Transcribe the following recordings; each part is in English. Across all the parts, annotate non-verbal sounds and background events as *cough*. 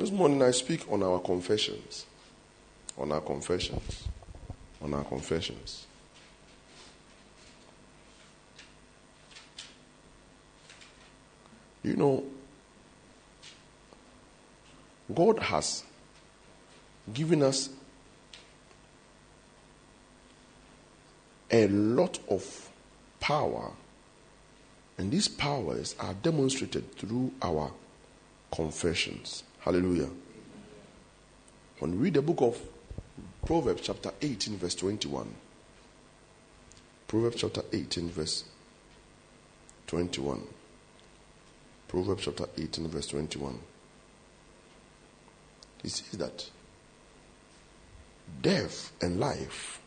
This morning I speak on our confessions. On our confessions. On our confessions. You know, God has given us a lot of power, and these powers are demonstrated through our confessions. Hallelujah. When we read the book of Proverbs, chapter 18, verse 21, Proverbs chapter 18, verse 21. Proverbs chapter 18, verse 21. He says that death and life.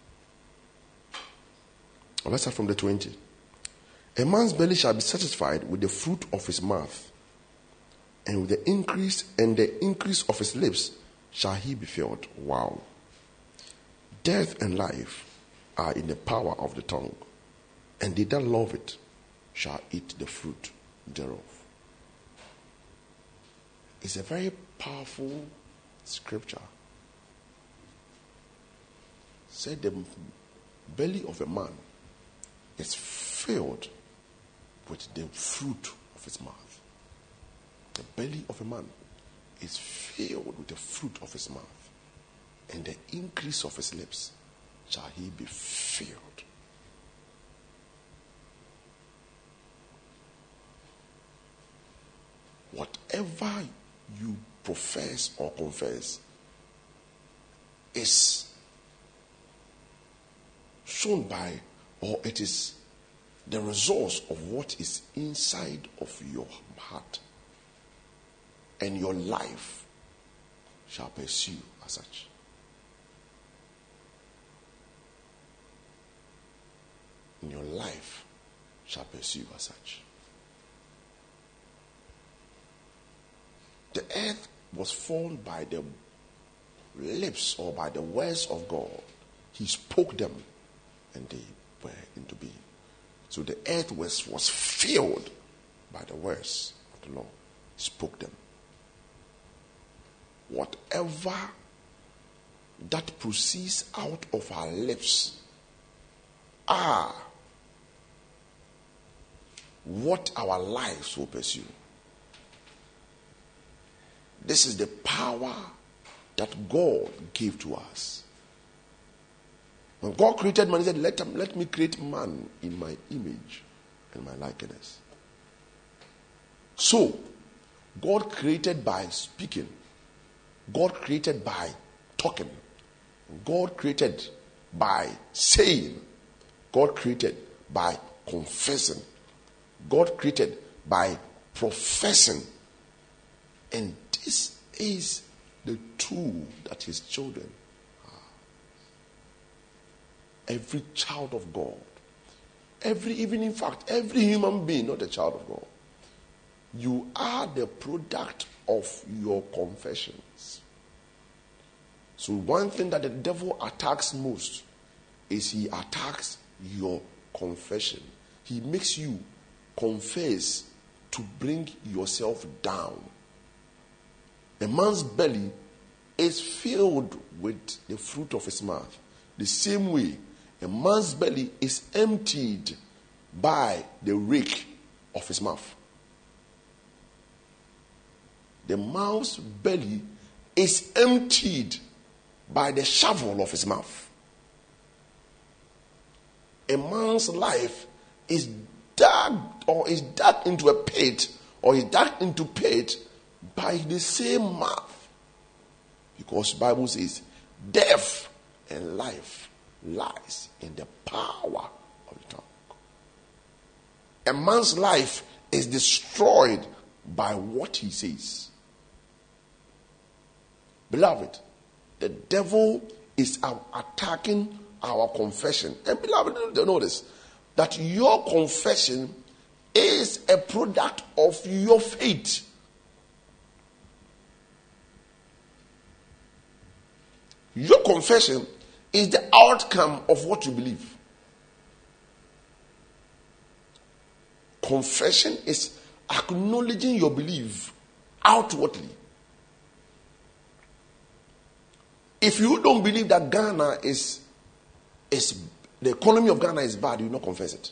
let's start from the 20. A man's belly shall be satisfied with the fruit of his mouth, and with the increase and the increase of his lips shall he be filled. Wow. Death and life are in the power of the tongue, and they that love it shall eat the fruit thereof. It's a very powerful scripture. Said the belly of a man is filled with the fruit of his mouth. The belly of a man is filled with the fruit of his mouth, and the increase of his lips shall he be filled. Whatever you profess or confess is shown by or it is the resource of what is inside of your heart and your life shall pursue as such in your life shall pursue as such The earth was formed by the lips or by the words of God. He spoke them and they were into being. So the earth was, was filled by the words of the Lord. He spoke them. Whatever that proceeds out of our lips are what our lives will pursue. This is the power that God gave to us. When God created man, He said, Let, him, let me create man in my image and my likeness. So, God created by speaking, God created by talking, God created by saying, God created by confessing, God created by professing. And this is the tool that his children are. Every child of God, every, even in fact, every human being, not a child of God, you are the product of your confessions. So, one thing that the devil attacks most is he attacks your confession. He makes you confess to bring yourself down. A man's belly is filled with the fruit of his mouth. The same way, a man's belly is emptied by the rake of his mouth. The mouth's belly is emptied by the shovel of his mouth. A man's life is dug or is dug into a pit or is dug into pit by the same mouth. Because Bible says death and life lies in the power of the tongue. A man's life is destroyed by what he says. Beloved, the devil is um, attacking our confession. And beloved, notice that your confession is a product of your faith. Your confession is the outcome of what you believe. Confession is acknowledging your belief outwardly. If you don't believe that Ghana is, is the economy of Ghana is bad, you will not confess it.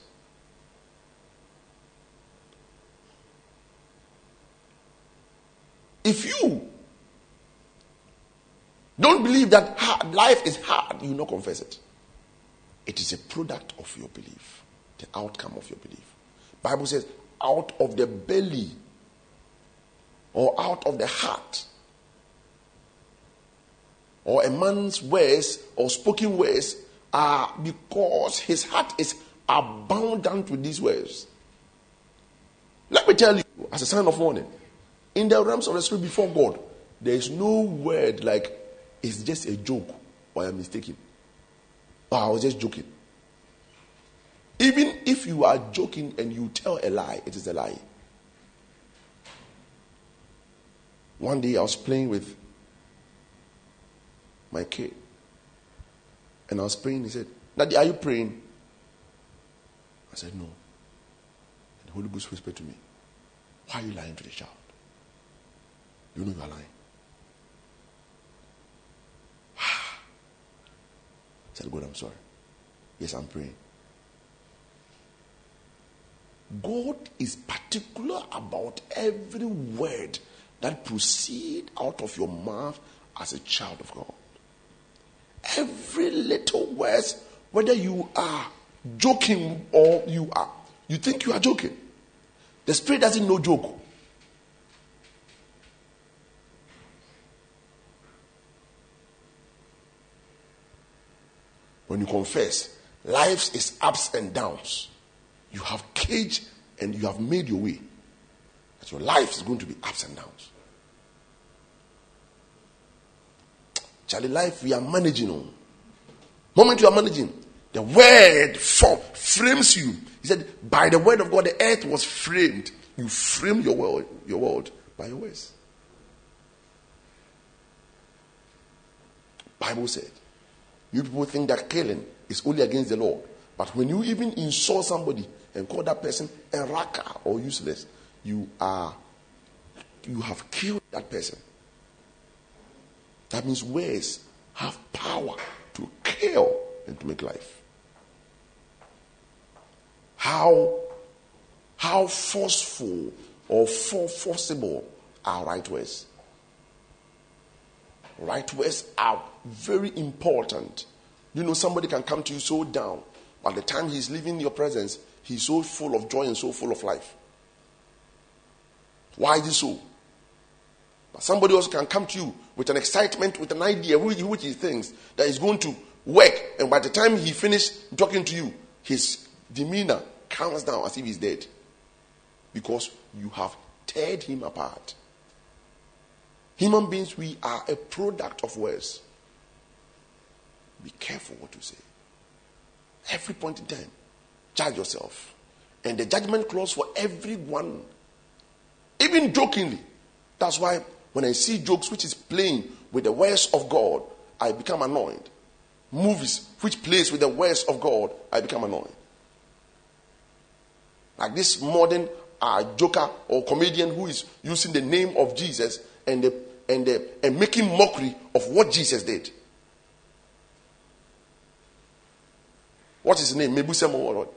If you don't believe that hard, life is hard, you will not confess it. It is a product of your belief, the outcome of your belief. Bible says, out of the belly or out of the heart or a man's words or spoken words are because his heart is abundant with these words. Let me tell you, as a sign of warning, in the realms of the spirit before God, there is no word like it's just a joke or I'm mistaken. Or I was just joking. Even if you are joking and you tell a lie, it is a lie. One day I was playing with my kid. And I was praying. He said, Daddy, are you praying? I said, No. And the Holy Ghost whispered to me, Why are you lying to the child? You know you are lying. *sighs* I said, God, I'm sorry. Yes, I'm praying. God is particular about every word that proceed out of your mouth as a child of God. Every little word, whether you are joking or you are, you think you are joking. The spirit doesn't know joke. When you confess, life is ups and downs. You have caged and you have made your way. That your life is going to be ups and downs. Charlie, life we are managing on. Moment you are managing, the word form frames you. He said, by the word of God, the earth was framed. You frame your world, your world by your words. Bible said, you people think that killing is only against the law. But when you even insult somebody and call that person a Raca or useless, you are you have killed that person. That means words have power to kill and to make life. How, how forceful or for forcible are right words? Right words are very important. You know, somebody can come to you so down. By the time he's leaving your presence, he's so full of joy and so full of life. Why is it so? But somebody else can come to you with an excitement, with an idea which, which he thinks that is going to work. And by the time he finished talking to you, his demeanor calms down as if he's dead. Because you have teared him apart. Human beings, we are a product of words. Be careful what you say. Every point in time, judge yourself. And the judgment clause for everyone, even jokingly. That's why when I see jokes which is playing with the words of God, I become annoyed. Movies which plays with the words of God, I become annoyed. Like this modern uh, joker or comedian who is using the name of Jesus and the, and the, and making mockery of what Jesus did. What is his name? Mebusemo or what?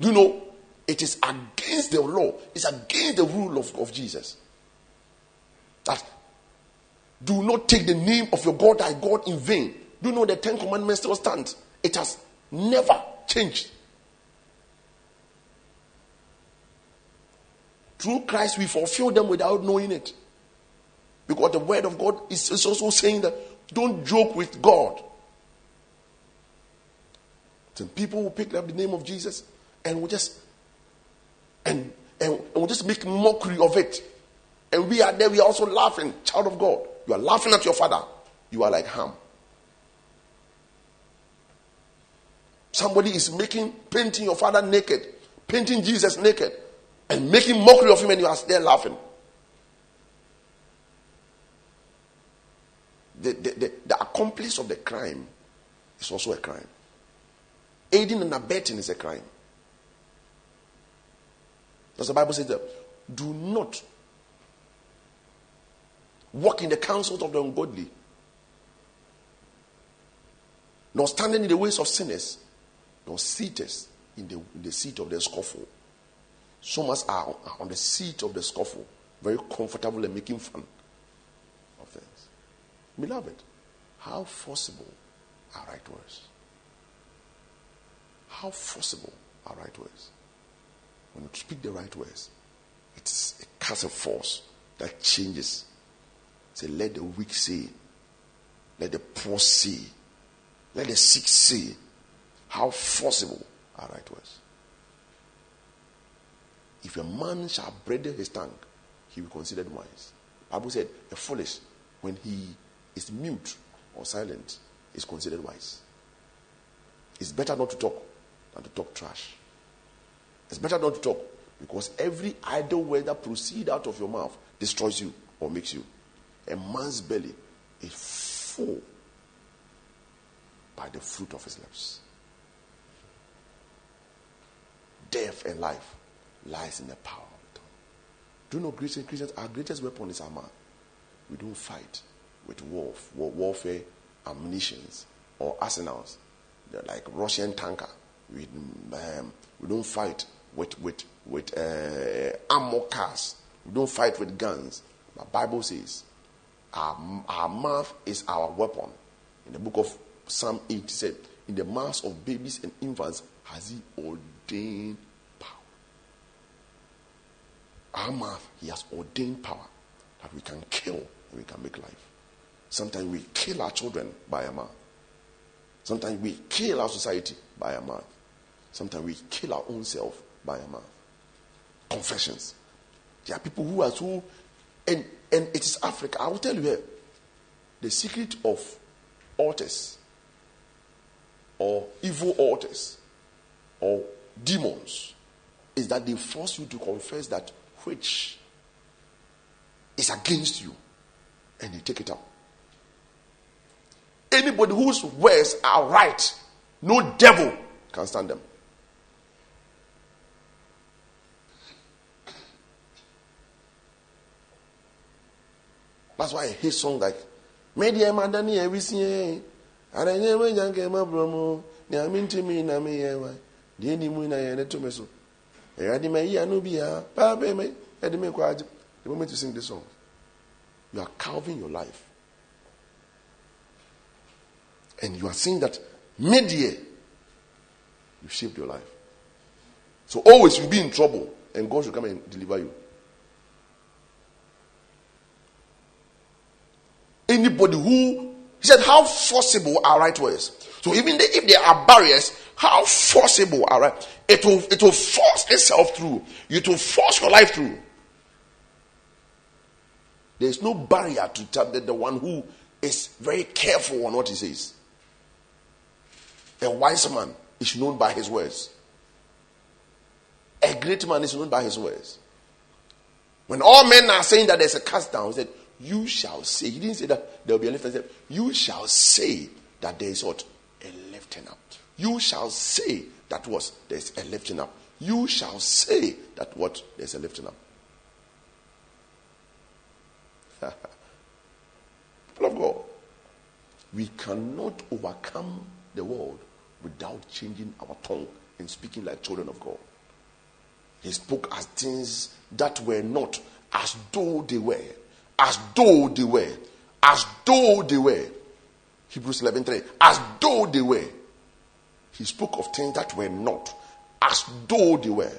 Do you know it is against the law, it's against the rule of, of Jesus. That do not take the name of your God thy God in vain. Do you know the Ten Commandments still stand? It has never changed. Through Christ, we fulfill them without knowing it. Because the word of God is, is also saying that don't joke with God. Some people will pick up the name of Jesus and will just and, and, and we just make mockery of it. And we are there, we are also laughing. Child of God, you are laughing at your father. You are like Ham. Somebody is making, painting your father naked, painting Jesus naked, and making mockery of him, and you are there laughing. The, the, the, the accomplice of the crime is also a crime. Aiding and abetting is a crime. Because the Bible says that do not walk in the counsels of the ungodly, nor standing in the ways of sinners, nor seaters in the, in the seat of the scoffle. Some us are on the seat of the scoffle, very comfortable and making fun of things. Beloved, how forcible are right words? How forcible are right words? When you speak the right words, it's a cast of force that changes. Say, let the weak say, let the poor see, let the sick see. How forcible are right words? If a man shall bridle his tongue, he will be considered wise. Bible said, a foolish, when he is mute or silent, is considered wise. It's better not to talk than to talk trash. It's better not to talk because every idle word that proceeds out of your mouth destroys you or makes you. A man's belly is full by the fruit of his lips. Death and life lies in the power of the tongue. Do you know Christians? Christians, our greatest weapon is our mouth. We don't fight with warf- war, warfare ammunitions or arsenals. They're like Russian tanker. We, um, we don't fight with with with uh, cars. We don't fight with guns. The Bible says our, our mouth is our weapon. In the book of Psalm 8, it said, In the mouths of babies and infants has he ordained power. Our mouth, he has ordained power that we can kill and we can make life. Sometimes we kill our children by our mouth. Sometimes we kill our society by our mouth. Sometimes we kill our own self by our mouth. Confessions. There are people who are so, and, and it is Africa. I will tell you here the secret of altars or evil altars or demons is that they force you to confess that which is against you and you take it up. Anybody whose words are right, no devil can stand them. That's why I hate songs like Media Madani Everything. And I never young came up from me to me, na me, the any moon I had to me so. I had my ear no be a papa me, had me the moment you sing this song. You are carving your life. And you are saying that media, you shaped your life. So always you'll be in trouble and God should come and deliver you. Anybody who he said, How forcible are right words? So even the, if there are barriers, how forcible are right? It will it will force itself through. You to force your life through. There is no barrier to the, the one who is very careful on what he says. A wise man is known by his words. A great man is known by his words. When all men are saying that there's a cast down, he said, You shall say. He didn't say that there will be a lifting up. You shall say that there is what? A lifting up. You shall say that was there's a lifting up. You shall say that what? There's a lifting *laughs* up. People of God, we cannot overcome the world without changing our tongue and speaking like children of God. He spoke as things that were not, as though they were, as though they were, as though they were. Hebrews 11 3, as though they were. He spoke of things that were not, as though they were.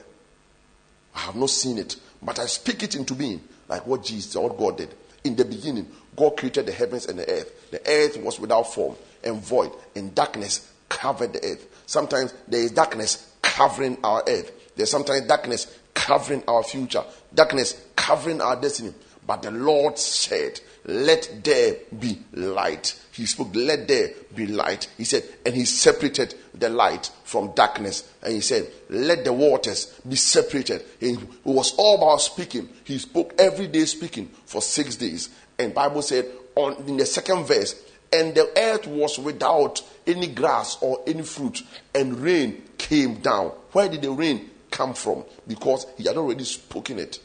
I have not seen it, but I speak it into being, like what Jesus, what God did. In the beginning, God created the heavens and the earth. The earth was without form and void, and darkness covered the earth. Sometimes there is darkness covering our earth. There's sometimes darkness covering our future, darkness covering our destiny. But the Lord said, Let there be light. He spoke, Let there be light. He said, and he separated the light from darkness. And he said, Let the waters be separated. And it was all about speaking. He spoke every day speaking for six days. And Bible said on in the second verse, and the earth was without any grass or any fruit, and rain came down. Where did the rain come from? Because he had already spoken it.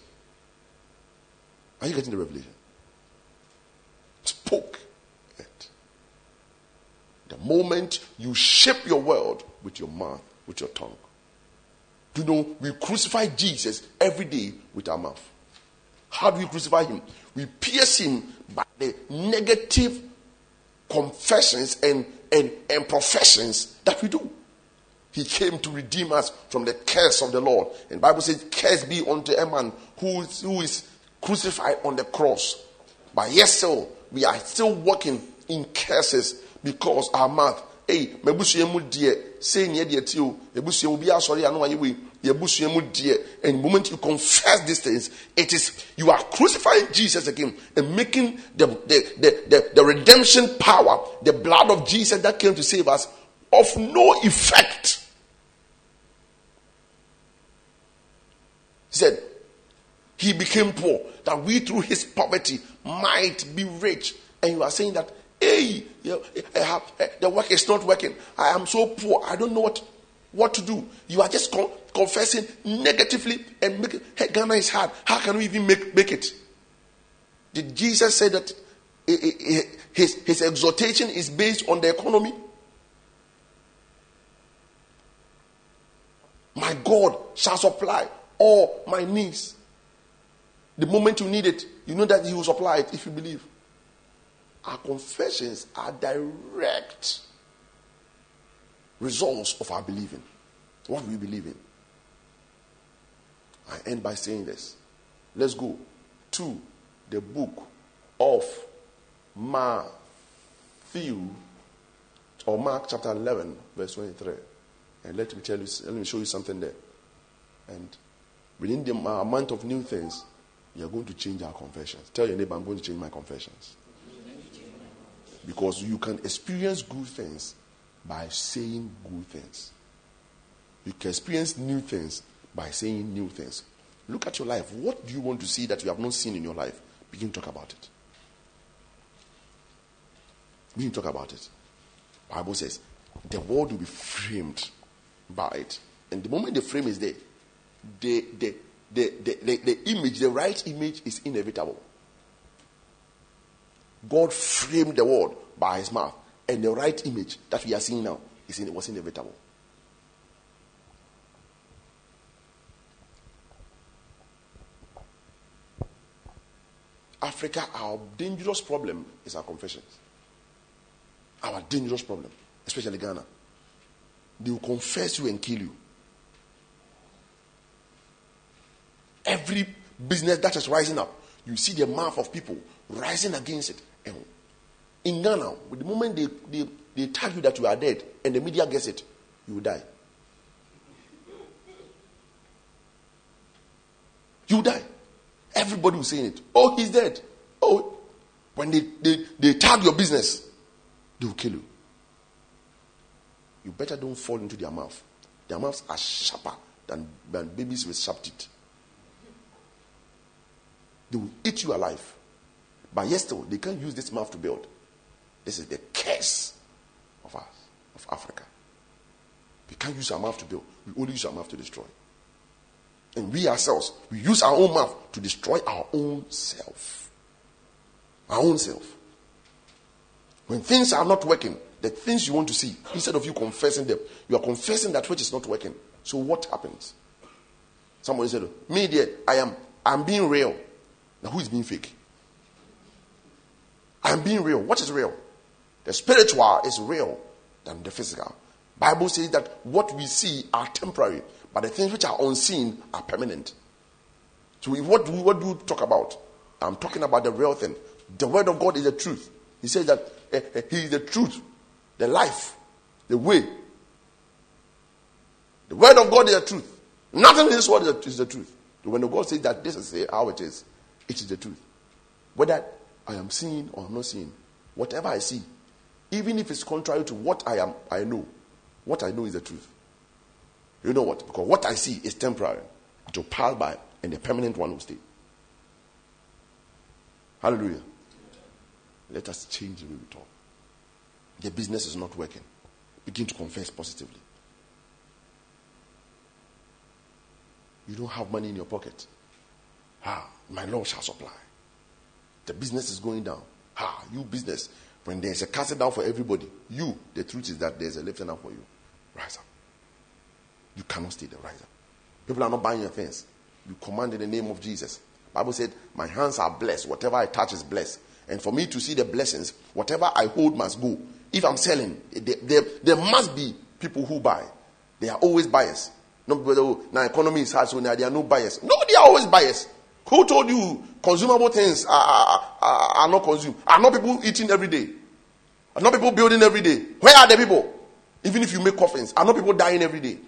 Are you getting the revelation? Spoke it. The moment you shape your world with your mouth, with your tongue. Do you know we crucify Jesus every day with our mouth? How do we crucify him? We pierce him by the negative confessions and, and, and professions that we do. He came to redeem us from the curse of the Lord. And Bible says, Curse be unto a man who, who is crucified on the cross. But yes, so we are still walking in curses because our mouth. Hey, mebusua mu deɛ say near deɛ ti o ebusua mu bi asɔre ano ayɛ wei yebusua mu and the moment you confess these things it is you are crucifying Jesus again and making the the, the, the, the redemption power the blood of Jesus that came to save us of no effect. He said, He became poor that we through his poverty might be rich. And you are saying that, hey, have, eh, the work is not working. I am so poor. I don't know what, what to do. You are just con- confessing negatively and making, hey, Ghana is hard. How can we even make, make it? Did Jesus say that eh, eh, his, his exhortation is based on the economy? My God shall supply all my needs. The moment you need it, you know that He will supply it if you believe. Our confessions are direct results of our believing. What we believe in. I end by saying this. Let's go to the book of Matthew or Mark chapter 11, verse 23. And let me tell you, let me show you something there. And within the amount of new things, are going to change our confessions. Tell your neighbor, I'm going to change my confessions. Because you can experience good things by saying good things. You can experience new things by saying new things. Look at your life. What do you want to see that you have not seen in your life? Begin to talk about it. Begin to talk about it. Bible says the world will be framed by it. And the moment the frame is there, the, the, the, the, the, the image, the right image is inevitable. God framed the world by his mouth, and the right image that we are seeing now is in, was inevitable. Africa, our dangerous problem is our confessions. Our dangerous problem, especially Ghana. They will confess you and kill you. Every business that is rising up, you see the mouth of people rising against it. And in Ghana, the moment they, they, they tell you that you are dead and the media gets it, you will die. You die. Everybody will saying it. Oh, he's dead. Oh, when they, they, they tag your business, they will kill you. You better don't fall into their mouth. Their mouths are sharper than, than babies with sharp teeth. They will eat you alive. But yes, still, they can't use this mouth to build. This is the curse of us, of Africa. We can't use our mouth to build. We only use our mouth to destroy. And we ourselves, we use our own mouth to destroy our own self. Our own self. When things are not working, the things you want to see, instead of you confessing them, you are confessing that which is not working. So what happens? Somebody said, Me, dear, I am I'm being real. Now who is being fake? I'm being real. What is real? The spiritual is real than the physical. Bible says that what we see are temporary, but the things which are unseen are permanent. So what do, what do talk about? I'm talking about the real thing. The word of God is the truth. He says that uh, uh, he is the truth the life, the way. The word of God is the truth. Nothing in this world is the, is the truth. When the God says that this is how it is, it is the truth. Whether I am seeing or I'm not seeing, whatever I see, even if it's contrary to what I am, I know. What I know is the truth. You know what? Because what I see is temporary. It will pass by, and the permanent one will stay. Hallelujah. Let us change the way we talk the business is not working. Begin to confess positively. You don't have money in your pocket. Ah, my Lord shall supply. The business is going down. Ah, you business. When there's a casting down for everybody, you, the truth is that there's a lifting up for you. Rise up. You cannot stay there. Rise up. People are not buying your things. You command in the name of Jesus. Bible said, My hands are blessed. Whatever I touch is blessed. And for me to see the blessings, whatever I hold must go. If I'm selling, there, there, there must be people who buy. They are always buyers. No oh, now economy is hard, so now there are no buyers. No, they are always buyers. Who told you consumable things are, are, are, not consumed? Are not people eating every day? Are not people building every day? Where are the people? Even if you make coffins, are not people dying every day?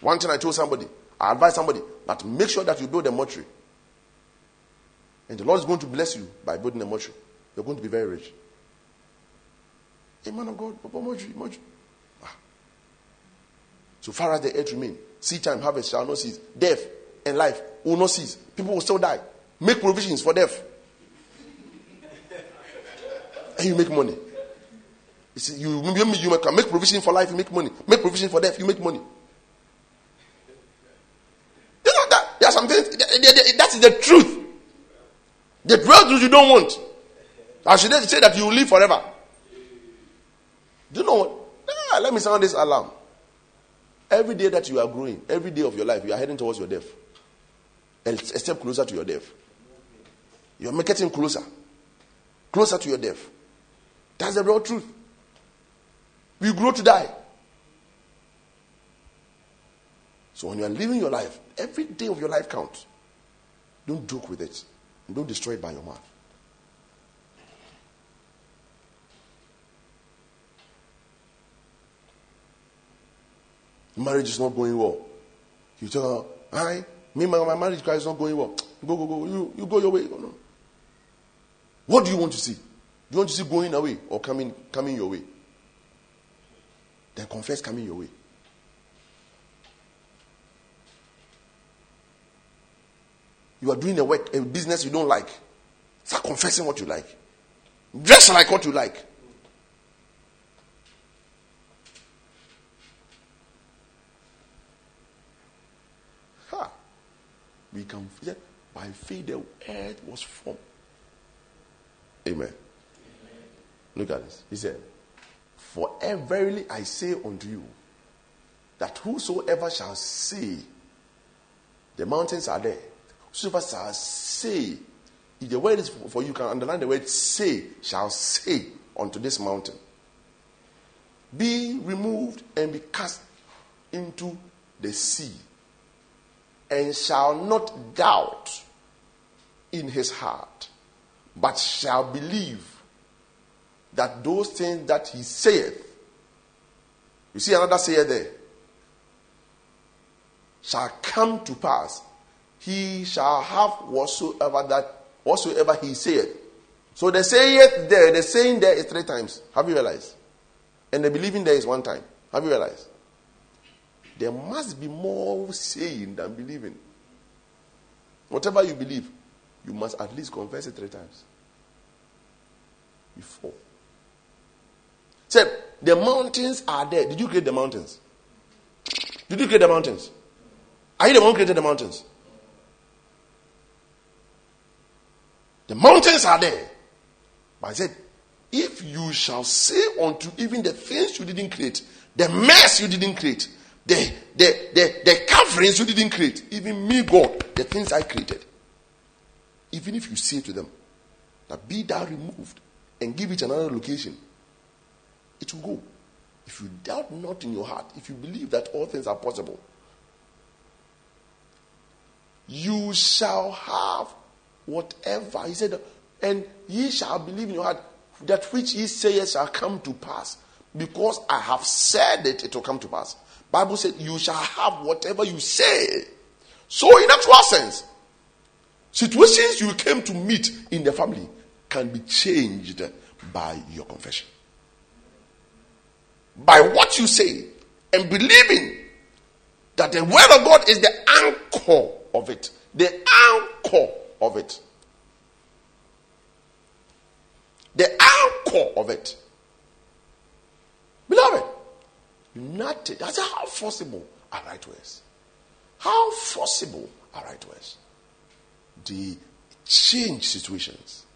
One thing I told somebody, I advise somebody that make sure that you build a mortuary. And the Lord is going to bless you by building a mortuary. You're going to be very rich. A man of God, mortuary, mortuary. So far as the earth remain, seed time, harvest shall not cease. Death and life will not cease. People will still die. Make provisions for death. and you make money. You, see, you, you, you make provision for life, you make money. Make provision for death, you make money. You know that there are some things that is the truth. The truth you don't want. I should say that you will live forever. Do you know what? Ah, let me sound this alarm. Every day that you are growing, every day of your life, you are heading towards your death. A step closer to your death. You're getting closer. Closer to your death. That's the real truth. We grow to die. So when you are living your life, every day of your life counts. Don't joke with it. And don't destroy it by your mouth. Marriage is not going well. You tell her, I, me, my, my marriage is not going well. Go, go, go. You, you go your way. No. What do you want to see? Do you want to see going away or coming, coming your way? Then confess coming your way. You are doing a work, a business you don't like. Start confessing what you like. Dress like what you like. We can by faith the earth was formed. Amen. Amen. Look at this. He said, For verily I say unto you, that whosoever shall say, the mountains are there, whosoever shall say, if the word is for you, you can underline the word say, shall say unto this mountain, be removed and be cast into the sea, and shall not doubt in his heart, but shall believe that those things that he saith, you see another sayer there, shall come to pass. He shall have whatsoever that whatsoever he saith. So the saith there, the saying there is three times. Have you realized? And the believing there is one time. Have you realized? There must be more saying than believing. Whatever you believe, you must at least confess it three times before. Said, the mountains are there. Did you create the mountains? Did you create the mountains? Are you the one who created the mountains? The mountains are there. But I said, if you shall say unto even the things you didn't create, the mess you didn't create, the, the, the, the coverings you didn't create, even me, God, the things I created, even if you say to them that be thou removed and give it another location, it will go. If you doubt not in your heart, if you believe that all things are possible, you shall have whatever. He said, and ye shall believe in your heart that which ye say shall come to pass. Because I have said it, it will come to pass. Bible said, you shall have whatever you say. So in actual sense, situations you came to meet in the family can be changed by your confession by what you say and believing that the word of God is the anchor of it. The anchor of it. The anchor of it. Beloved, nothing. That's how forcible are right words. How forcible are right words. they change situations.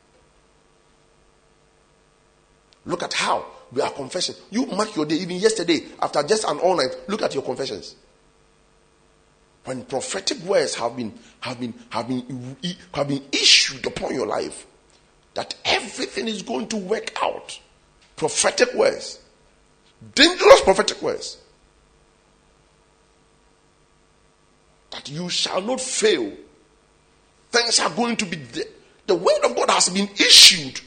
Look at how we are confessing. You mark your day, even yesterday, after just an all night, look at your confessions. When prophetic words have been have been have been have been issued upon your life, that everything is going to work out. Prophetic words. Dangerous prophetic words. That you shall not fail. Things are going to be there. The word of God has been issued.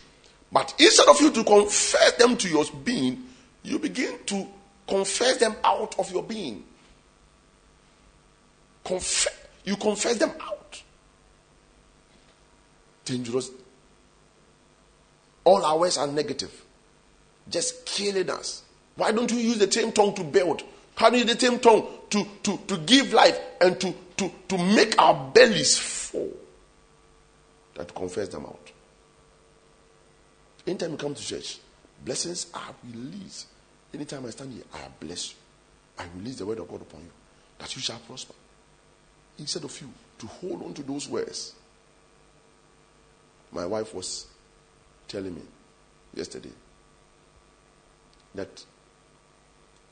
But instead of you to confess them to your being, you begin to confess them out of your being. Confess, you confess them out. Dangerous all our words are negative, just killing us. Why don't you use the same tongue to build? Do you use the same tongue to, to, to give life and to, to, to make our bellies full? That confess them out. Anytime you come to church, blessings are released. Anytime I stand here, I bless you. I release the word of God upon you that you shall prosper. Instead of you to hold on to those words, my wife was telling me yesterday that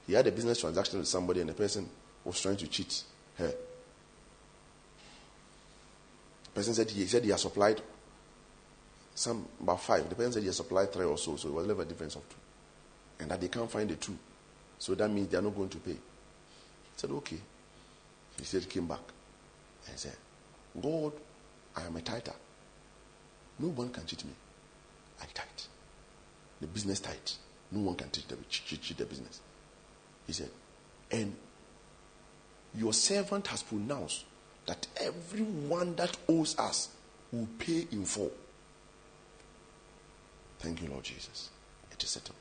he had a business transaction with somebody and the person was trying to cheat her. The person said he said he has supplied some about five. The person said he has supplied three or so, so it was never a difference of two. And that they can't find the two. So that means they are not going to pay. He said, okay. He said came back and said, God, I am a tither. No one can cheat me. I tight. The business tight. No one can cheat the, cheat, cheat the business. He said, and your servant has pronounced that everyone that owes us will pay in full. Thank you, Lord Jesus. It is settled.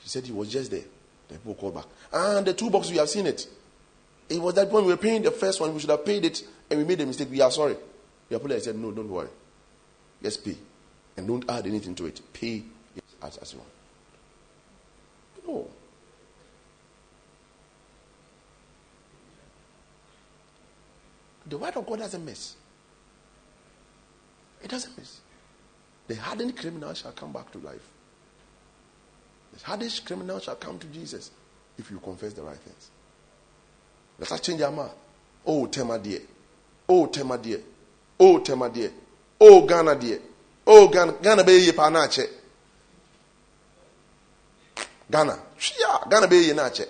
He said he was just there. The people called back. And the two boxes, we have seen it. It was that when we were paying the first one, we should have paid it and we made a mistake. We are sorry. The police said, No, don't worry. Just pay and don't add anything to it. Pay it as, as you want. No. The word of God doesn't miss. It doesn't miss. The hardened criminal shall come back to life. The hardened criminal shall come to Jesus if you confess the right things. Let us change our mouth. Oh, Tema dear. Oh, Tema dear. Oh, Tema dear. Oh, Ghana dear. Oh, Ghana, Ghana be ye pa na che. Ghana, yeah, Ghana be ye na che.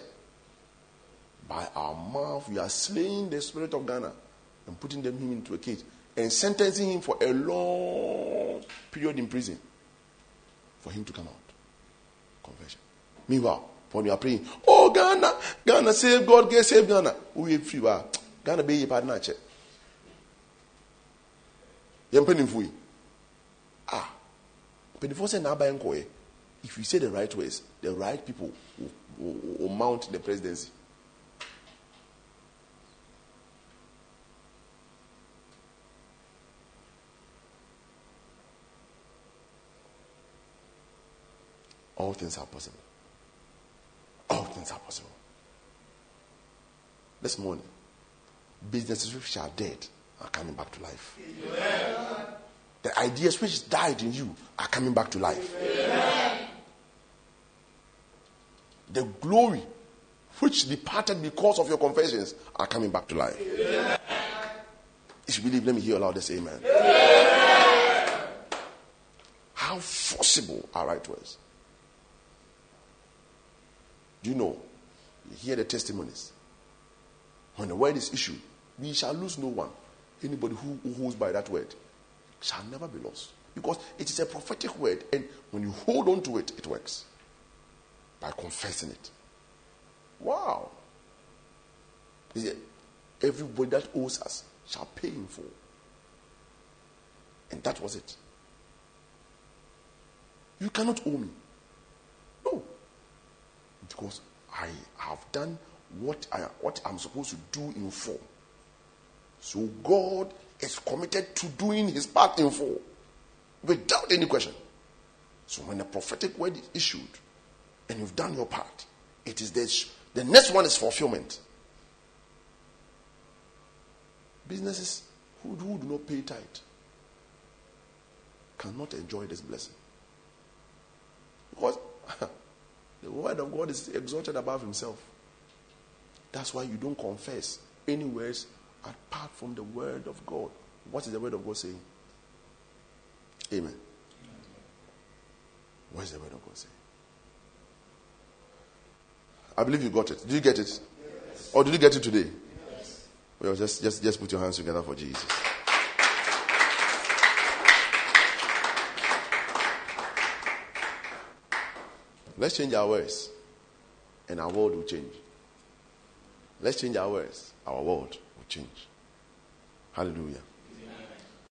By our mouth, we are slaying the spirit of Ghana and putting them him into a cage and sentencing him for a long period in prison for him to come out. Confession. Meanwhile, when you are praying, oh Ghana, Ghana, save God, get save Ghana. We free. Ghana be ye pa na che. Yempenim fui. Ah, before say Naba if you say the right words, the right people will, will, will mount the presidency. All things are possible. All things are possible. This morning, businesses which are dead are coming back to life. Amen. The ideas which died in you are coming back to life. Amen. The glory which departed because of your confessions are coming back to life. Amen. If you believe, let me hear aloud say amen. amen. How forcible are right words. Do you know? You hear the testimonies. When the word is issued, we shall lose no one. Anybody who, who holds by that word shall never be lost. Because it is a prophetic word, and when you hold on to it, it works by confessing it. Wow. Everybody that owes us shall pay in full. And that was it. You cannot owe me. Because I have done what I what I'm supposed to do in full. So God is committed to doing his part in full without any question. So when a prophetic word is issued and you've done your part, it is this. The next one is fulfillment. Businesses who, who do not pay tithe cannot enjoy this blessing. Because *laughs* the word of God is exalted above himself. That's why you don't confess any words apart from the word of God. What is the word of God saying? Amen. What is the word of God saying? I believe you got it. Did you get it? Yes. Or did you get it today? Yes. Well, just, just, just put your hands together for Jesus. Let's change our words, and our world will change. Let's change our words, our world will change. Hallelujah.